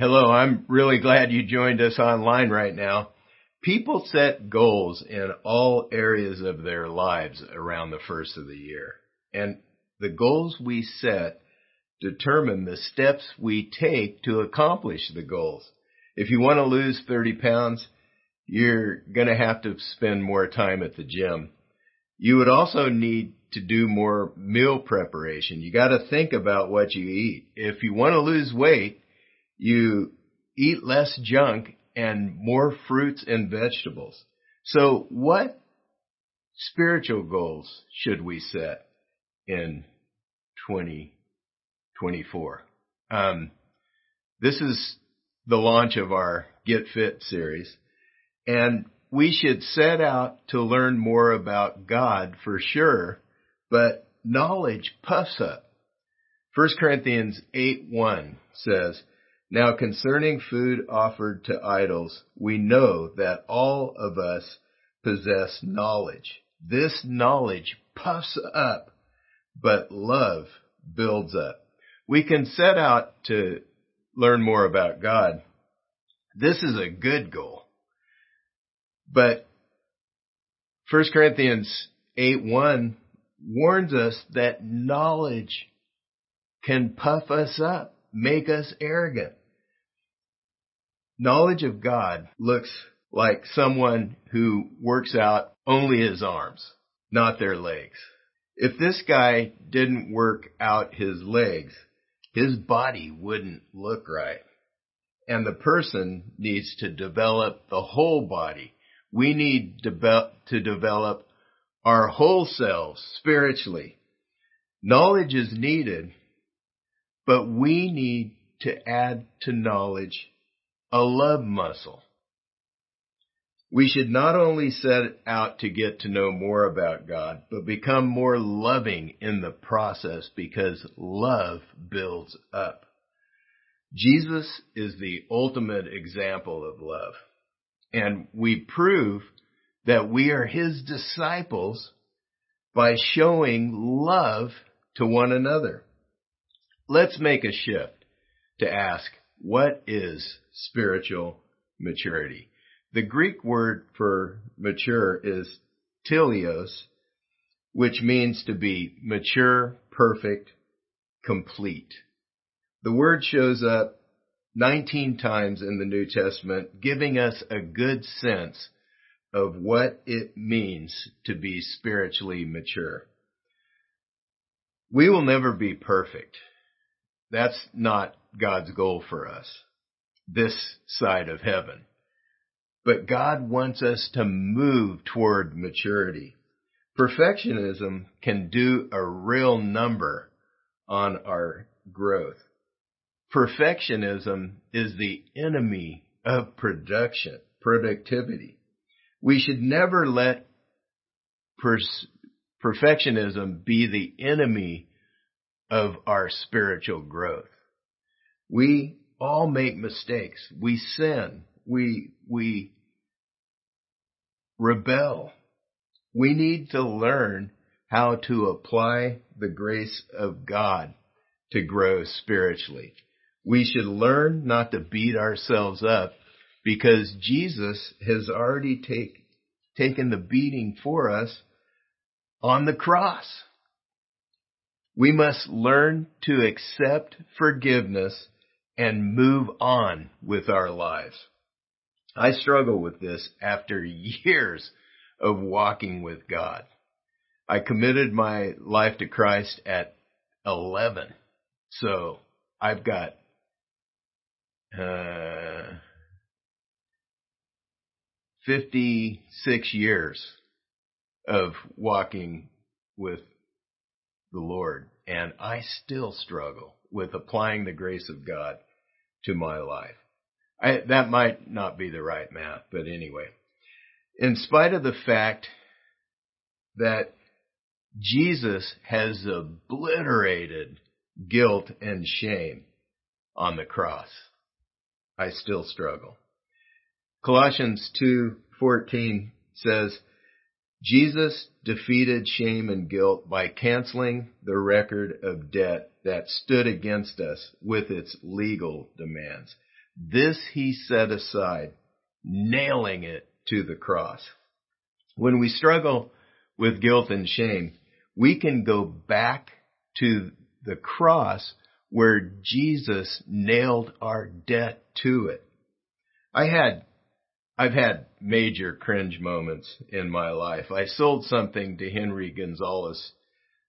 Hello, I'm really glad you joined us online right now. People set goals in all areas of their lives around the first of the year. And the goals we set determine the steps we take to accomplish the goals. If you want to lose 30 pounds, you're going to have to spend more time at the gym. You would also need to do more meal preparation. You got to think about what you eat. If you want to lose weight, you eat less junk and more fruits and vegetables. So what spiritual goals should we set in 2024? Um, this is the launch of our Get Fit series and we should set out to learn more about God for sure, but knowledge puffs up. 1 Corinthians 8 1 says, now concerning food offered to idols, we know that all of us possess knowledge. This knowledge puffs up, but love builds up. We can set out to learn more about God. This is a good goal. But 1 Corinthians 8 1 warns us that knowledge can puff us up, make us arrogant. Knowledge of God looks like someone who works out only his arms, not their legs. If this guy didn't work out his legs, his body wouldn't look right. And the person needs to develop the whole body. We need to develop our whole selves spiritually. Knowledge is needed, but we need to add to knowledge a love muscle. We should not only set out to get to know more about God, but become more loving in the process because love builds up. Jesus is the ultimate example of love. And we prove that we are his disciples by showing love to one another. Let's make a shift to ask, what is spiritual maturity? The Greek word for mature is teleios, which means to be mature, perfect, complete. The word shows up 19 times in the New Testament, giving us a good sense of what it means to be spiritually mature. We will never be perfect. That's not God's goal for us, this side of heaven. But God wants us to move toward maturity. Perfectionism can do a real number on our growth. Perfectionism is the enemy of production, productivity. We should never let pers- perfectionism be the enemy of our spiritual growth. We all make mistakes. We sin. We, we rebel. We need to learn how to apply the grace of God to grow spiritually. We should learn not to beat ourselves up because Jesus has already take, taken the beating for us on the cross. We must learn to accept forgiveness and move on with our lives. I struggle with this after years of walking with God. I committed my life to Christ at 11. So I've got, uh, 56 years of walking with the Lord and I still struggle with applying the grace of God to my life. I, that might not be the right math, but anyway, in spite of the fact that Jesus has obliterated guilt and shame on the cross, I still struggle. Colossians 2:14 says, Jesus defeated shame and guilt by canceling the record of debt that stood against us with its legal demands. This he set aside, nailing it to the cross. When we struggle with guilt and shame, we can go back to the cross where Jesus nailed our debt to it. I had, I've had major cringe moments in my life. I sold something to Henry Gonzalez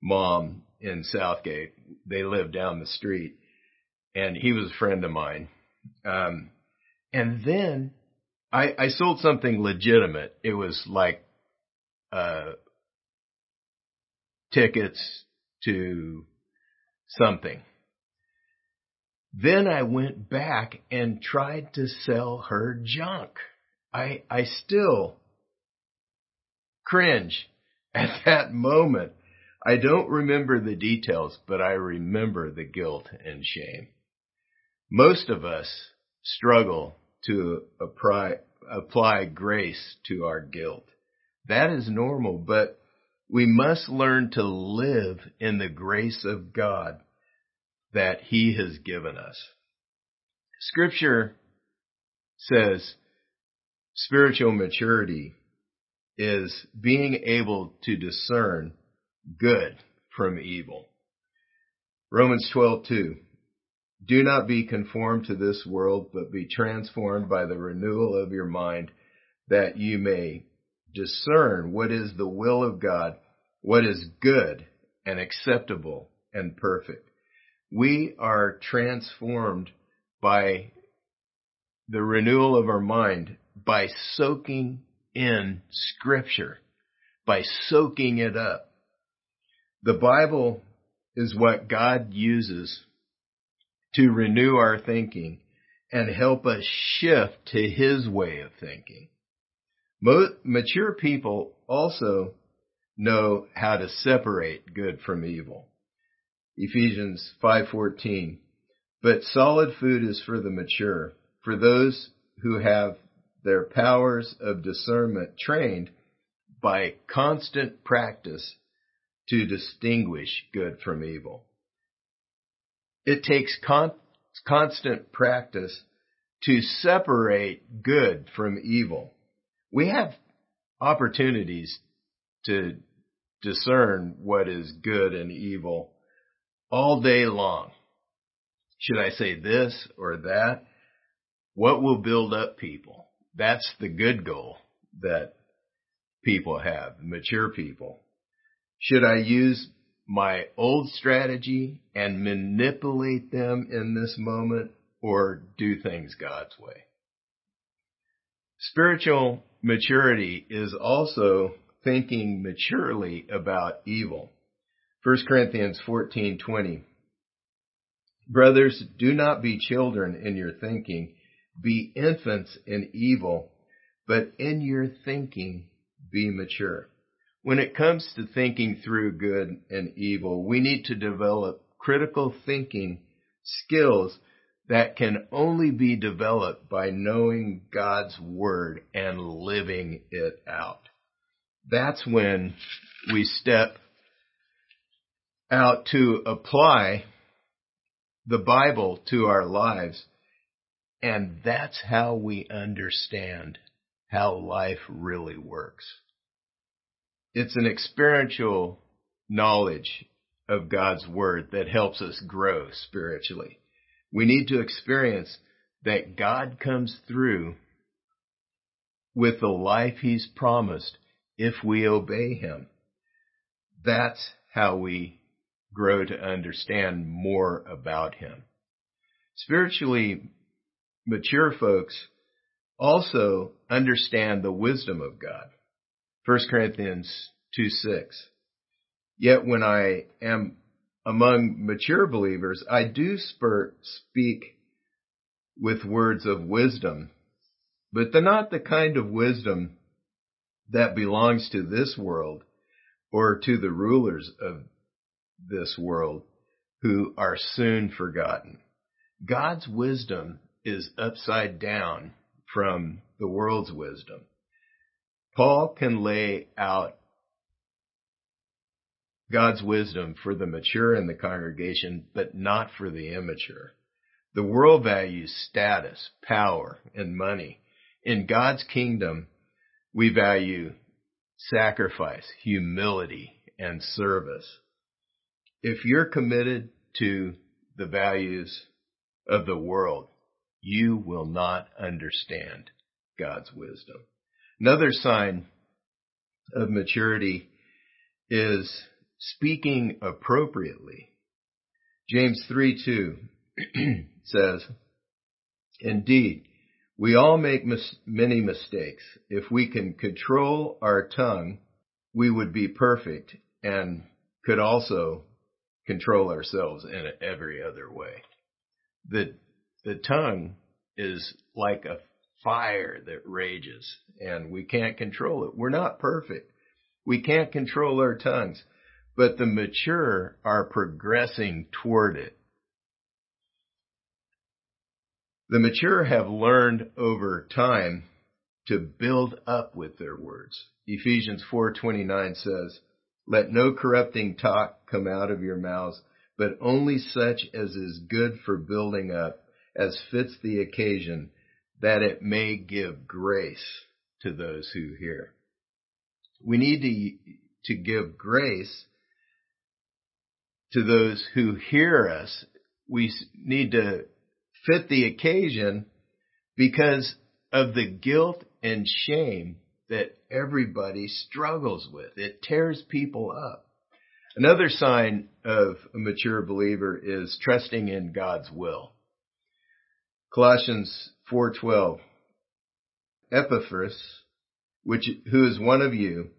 mom in Southgate. They lived down the street and he was a friend of mine. Um, and then I, I sold something legitimate. It was like, uh, tickets to something. Then I went back and tried to sell her junk. I, I still cringe at that moment. I don't remember the details, but I remember the guilt and shame. Most of us struggle to apply, apply grace to our guilt. That is normal, but we must learn to live in the grace of God that He has given us. Scripture says spiritual maturity is being able to discern good from evil. Romans 12:2 Do not be conformed to this world but be transformed by the renewal of your mind that you may discern what is the will of God, what is good and acceptable and perfect. We are transformed by the renewal of our mind by soaking in scripture, by soaking it up. The Bible is what God uses to renew our thinking and help us shift to His way of thinking. Mature people also know how to separate good from evil. Ephesians 5:14 But solid food is for the mature, for those who have their powers of discernment trained by constant practice to distinguish good from evil. It takes con- constant practice to separate good from evil we have opportunities to discern what is good and evil all day long. Should I say this or that? What will build up people? That's the good goal that people have, mature people. Should I use my old strategy and manipulate them in this moment or do things God's way? Spiritual maturity is also thinking maturely about evil. 1 Corinthians 14:20 Brothers, do not be children in your thinking, be infants in evil, but in your thinking be mature. When it comes to thinking through good and evil, we need to develop critical thinking skills that can only be developed by knowing God's word and living it out. That's when we step out to apply the Bible to our lives. And that's how we understand how life really works. It's an experiential knowledge of God's Word that helps us grow spiritually. We need to experience that God comes through with the life He's promised if we obey Him. That's how we grow to understand more about Him. Spiritually mature folks also understand the wisdom of God. 1 Corinthians 2 6. Yet when I am among mature believers, I do spur, speak with words of wisdom, but they're not the kind of wisdom that belongs to this world or to the rulers of this world who are soon forgotten. God's wisdom is upside down from the world's wisdom. Paul can lay out God's wisdom for the mature in the congregation, but not for the immature. The world values status, power, and money. In God's kingdom, we value sacrifice, humility, and service. If you're committed to the values of the world, you will not understand God's wisdom. Another sign of maturity is speaking appropriately. James 3 2 says, Indeed, we all make mis- many mistakes. If we can control our tongue, we would be perfect and could also control ourselves in every other way. The, the tongue is like a fire that rages and we can't control it. We're not perfect. We can't control our tongues, but the mature are progressing toward it. The mature have learned over time to build up with their words. Ephesians 4:29 says, "Let no corrupting talk come out of your mouths, but only such as is good for building up, as fits the occasion, that it may give grace to those who hear." We need to, to give grace to those who hear us. We need to fit the occasion because of the guilt and shame that everybody struggles with. It tears people up. Another sign of a mature believer is trusting in God's will. Colossians 4:12 Epaphras, which who is one of you,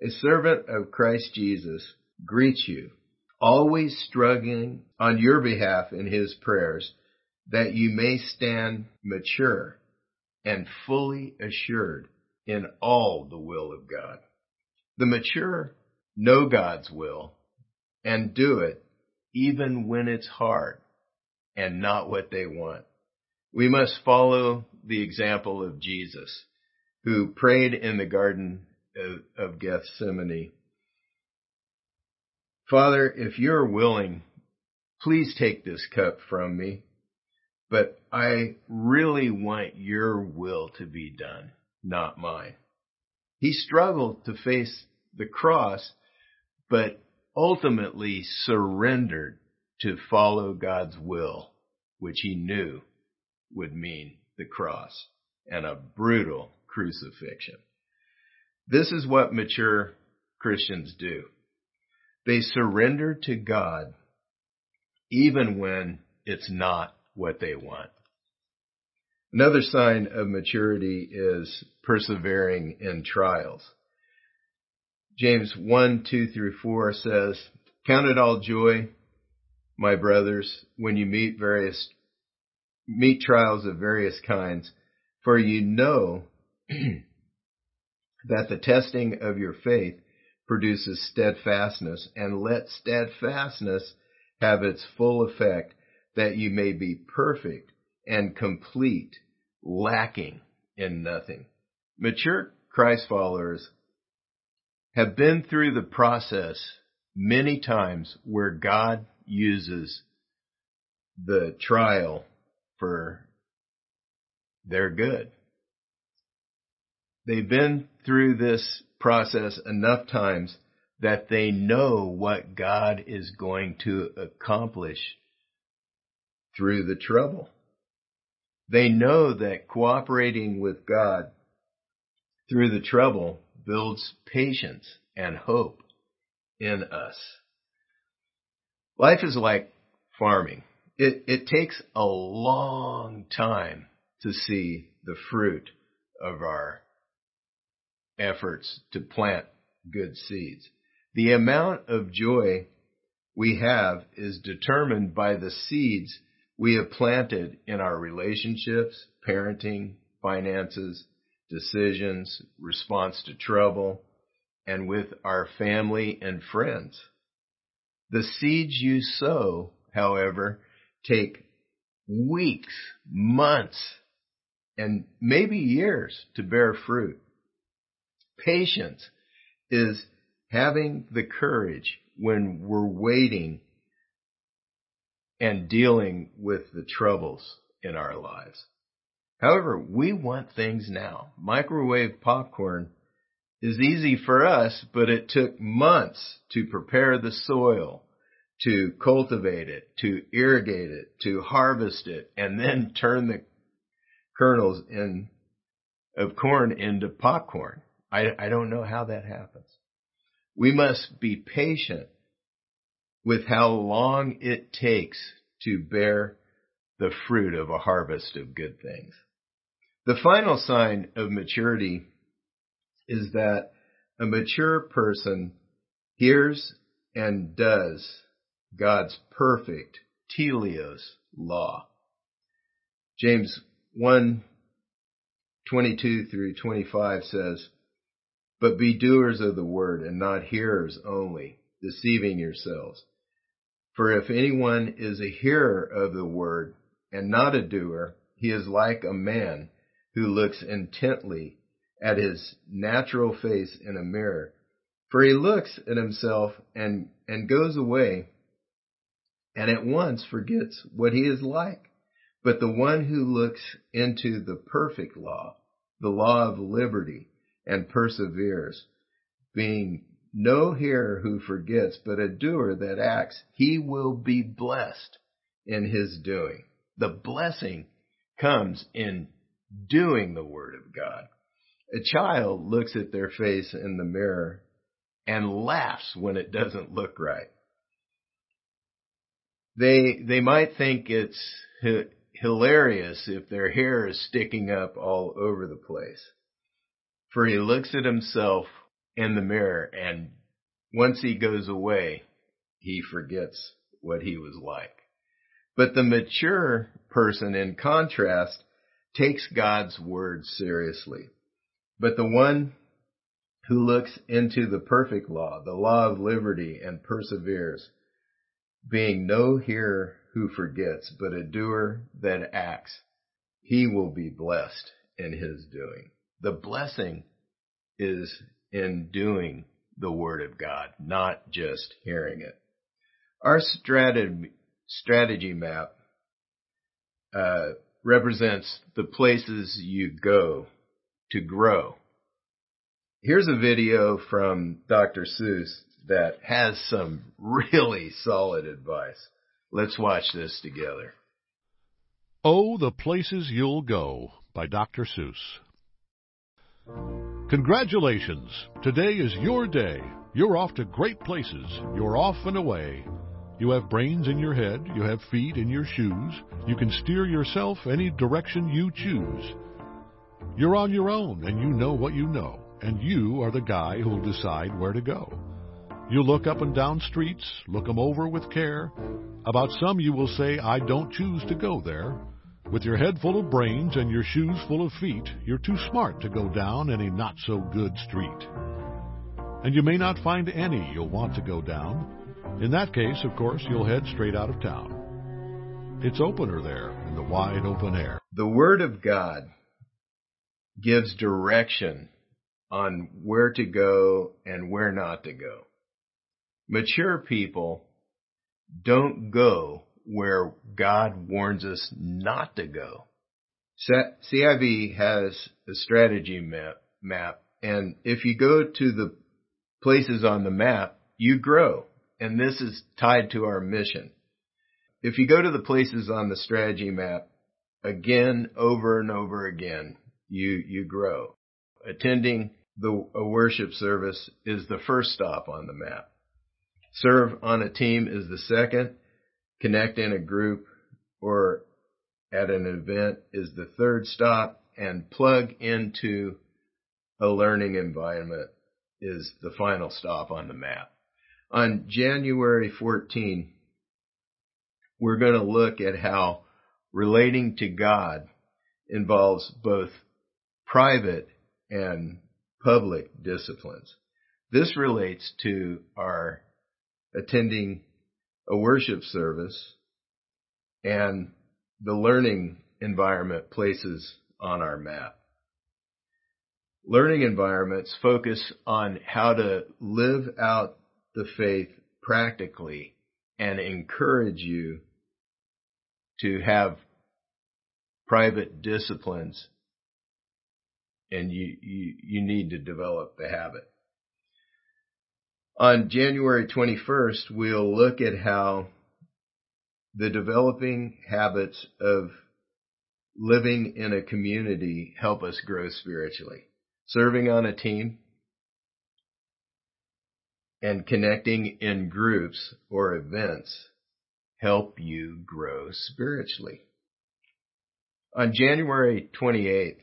a servant of Christ Jesus, greets you, always struggling on your behalf in his prayers that you may stand mature and fully assured in all the will of God. The mature know God's will and do it even when it's hard and not what they want. We must follow the example of Jesus, who prayed in the Garden of Gethsemane. Father, if you're willing, please take this cup from me but I really want your will to be done, not mine. He struggled to face the cross, but ultimately surrendered to follow God's will, which he knew would mean the cross and a brutal crucifixion. This is what mature Christians do. They surrender to God even when it's not what they want. Another sign of maturity is persevering in trials. James 1, 2 through 4 says, Count it all joy, my brothers, when you meet various, meet trials of various kinds, for you know that the testing of your faith produces steadfastness, and let steadfastness have its full effect that you may be perfect and complete, lacking in nothing. Mature Christ followers have been through the process many times where God uses the trial for their good. They've been through this process enough times that they know what God is going to accomplish through the trouble. They know that cooperating with God through the trouble builds patience and hope in us. Life is like farming. It, it takes a long time to see the fruit of our efforts to plant good seeds. The amount of joy we have is determined by the seeds we have planted in our relationships, parenting, finances, decisions, response to trouble, and with our family and friends. The seeds you sow, however, take weeks, months, and maybe years to bear fruit. Patience is having the courage when we're waiting and dealing with the troubles in our lives. However, we want things now. Microwave popcorn is easy for us, but it took months to prepare the soil, to cultivate it, to irrigate it, to harvest it, and then turn the kernels in of corn into popcorn. I, I don't know how that happens. We must be patient with how long it takes to bear the fruit of a harvest of good things. The final sign of maturity is that a mature person hears and does God's perfect teleos law. James 1 22 through 25 says, But be doers of the word and not hearers only, deceiving yourselves. For if anyone is a hearer of the word and not a doer, he is like a man who looks intently at his natural face in a mirror. For he looks at himself and, and goes away and at once forgets what he is like. But the one who looks into the perfect law, the law of liberty, and perseveres, being no hearer who forgets, but a doer that acts, he will be blessed in his doing. The blessing comes in doing the word of God. A child looks at their face in the mirror and laughs when it doesn't look right. They, they might think it's hilarious if their hair is sticking up all over the place. For he looks at himself in the mirror and once he goes away, he forgets what he was like. But the mature person in contrast takes God's word seriously. But the one who looks into the perfect law, the law of liberty, and perseveres, being no hearer who forgets, but a doer that acts, he will be blessed in his doing. The blessing is in doing the word of God, not just hearing it. Our strategy, strategy map uh, represents the places you go to grow. Here's a video from Dr. Seuss that has some really solid advice. Let's watch this together. Oh, the Places You'll Go by Dr. Seuss. Congratulations! Today is your day. You're off to great places. You're off and away. You have brains in your head, you have feet in your shoes. You can steer yourself any direction you choose. You're on your own and you know what you know, and you are the guy who'll decide where to go. You look up and down streets, look 'em over with care. About some you will say, I don't choose to go there. With your head full of brains and your shoes full of feet, you're too smart to go down any not so good street. And you may not find any you'll want to go down. In that case, of course, you'll head straight out of town. It's opener there in the wide open air. The Word of God gives direction on where to go and where not to go. Mature people don't go where God warns us not to go. CIV has a strategy map, map, and if you go to the places on the map, you grow and this is tied to our mission. If you go to the places on the strategy map again, over and over again, you, you grow. Attending the, a worship service is the first stop on the map. Serve on a team is the second. Connect in a group or at an event is the third stop and plug into a learning environment is the final stop on the map. On January 14, we're going to look at how relating to God involves both private and public disciplines. This relates to our attending a worship service and the learning environment places on our map. Learning environments focus on how to live out the faith practically and encourage you to have private disciplines and you, you, you need to develop the habit. On January 21st, we'll look at how the developing habits of living in a community help us grow spiritually. Serving on a team and connecting in groups or events help you grow spiritually. On January 28th,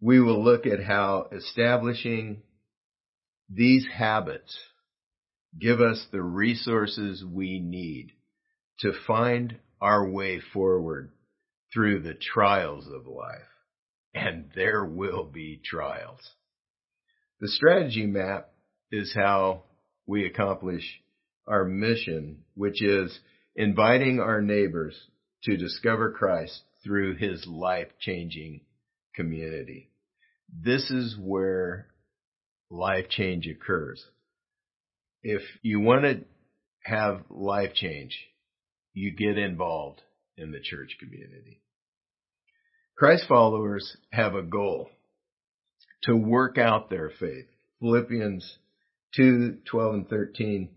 we will look at how establishing these habits give us the resources we need to find our way forward through the trials of life. And there will be trials. The strategy map is how we accomplish our mission, which is inviting our neighbors to discover Christ through his life changing community. This is where life change occurs. If you want to have life change, you get involved in the church community. Christ followers have a goal to work out their faith. Philippians 2, 12 and 13.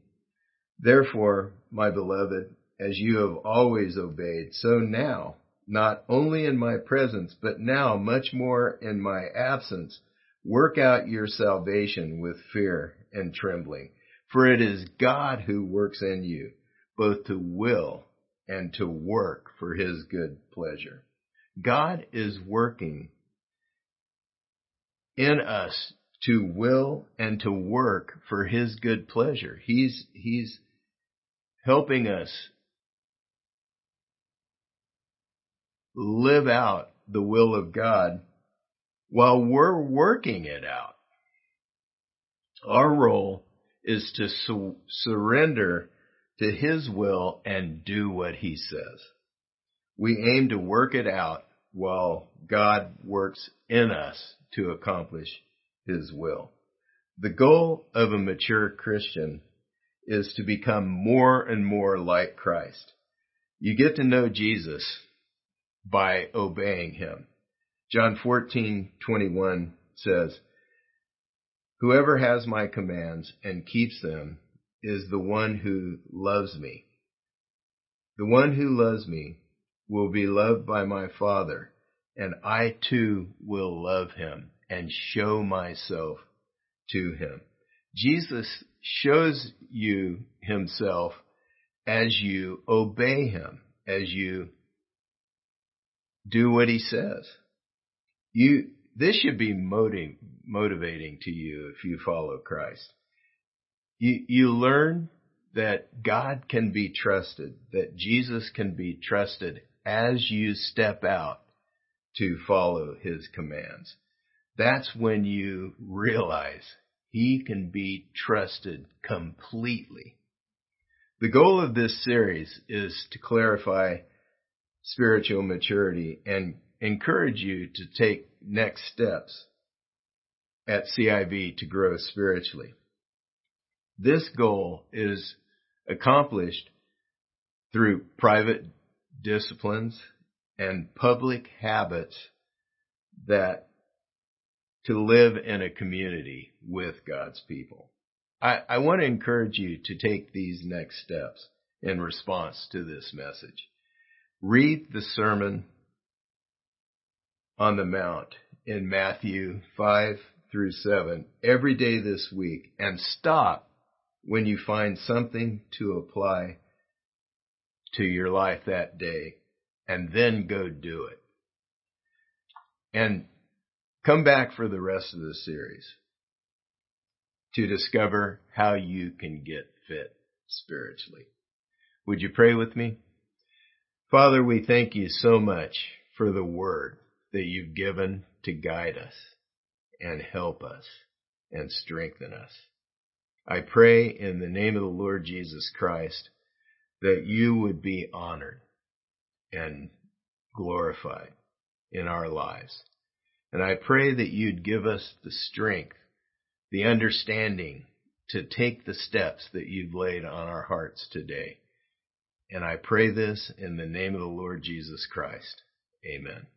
Therefore, my beloved, as you have always obeyed, so now, not only in my presence, but now much more in my absence, work out your salvation with fear and trembling. For it is God who works in you, both to will and to work for his good pleasure. God is working in us to will and to work for his good pleasure. He's, he's helping us live out the will of God while we're working it out. Our role is to su- surrender to his will and do what he says. We aim to work it out while God works in us to accomplish his will. The goal of a mature Christian is to become more and more like Christ. You get to know Jesus by obeying him. John 14:21 says, Whoever has my commands and keeps them is the one who loves me. The one who loves me will be loved by my Father, and I too will love him and show myself to him. Jesus shows you himself as you obey him, as you do what he says. You, this should be motiv- motivating to you if you follow Christ. You, you learn that God can be trusted, that Jesus can be trusted as you step out to follow his commands that's when you realize he can be trusted completely. The goal of this series is to clarify spiritual maturity and encourage you to take next steps at CIV to grow spiritually. This goal is accomplished through private disciplines and public habits that to live in a community with God's people. I, I want to encourage you to take these next steps in response to this message. Read the Sermon on the Mount in Matthew 5 through 7 every day this week and stop when you find something to apply to your life that day and then go do it. And Come back for the rest of the series to discover how you can get fit spiritually. Would you pray with me? Father, we thank you so much for the word that you've given to guide us and help us and strengthen us. I pray in the name of the Lord Jesus Christ that you would be honored and glorified in our lives. And I pray that you'd give us the strength, the understanding to take the steps that you've laid on our hearts today And I pray this in the name of the Lord Jesus Christ. Amen.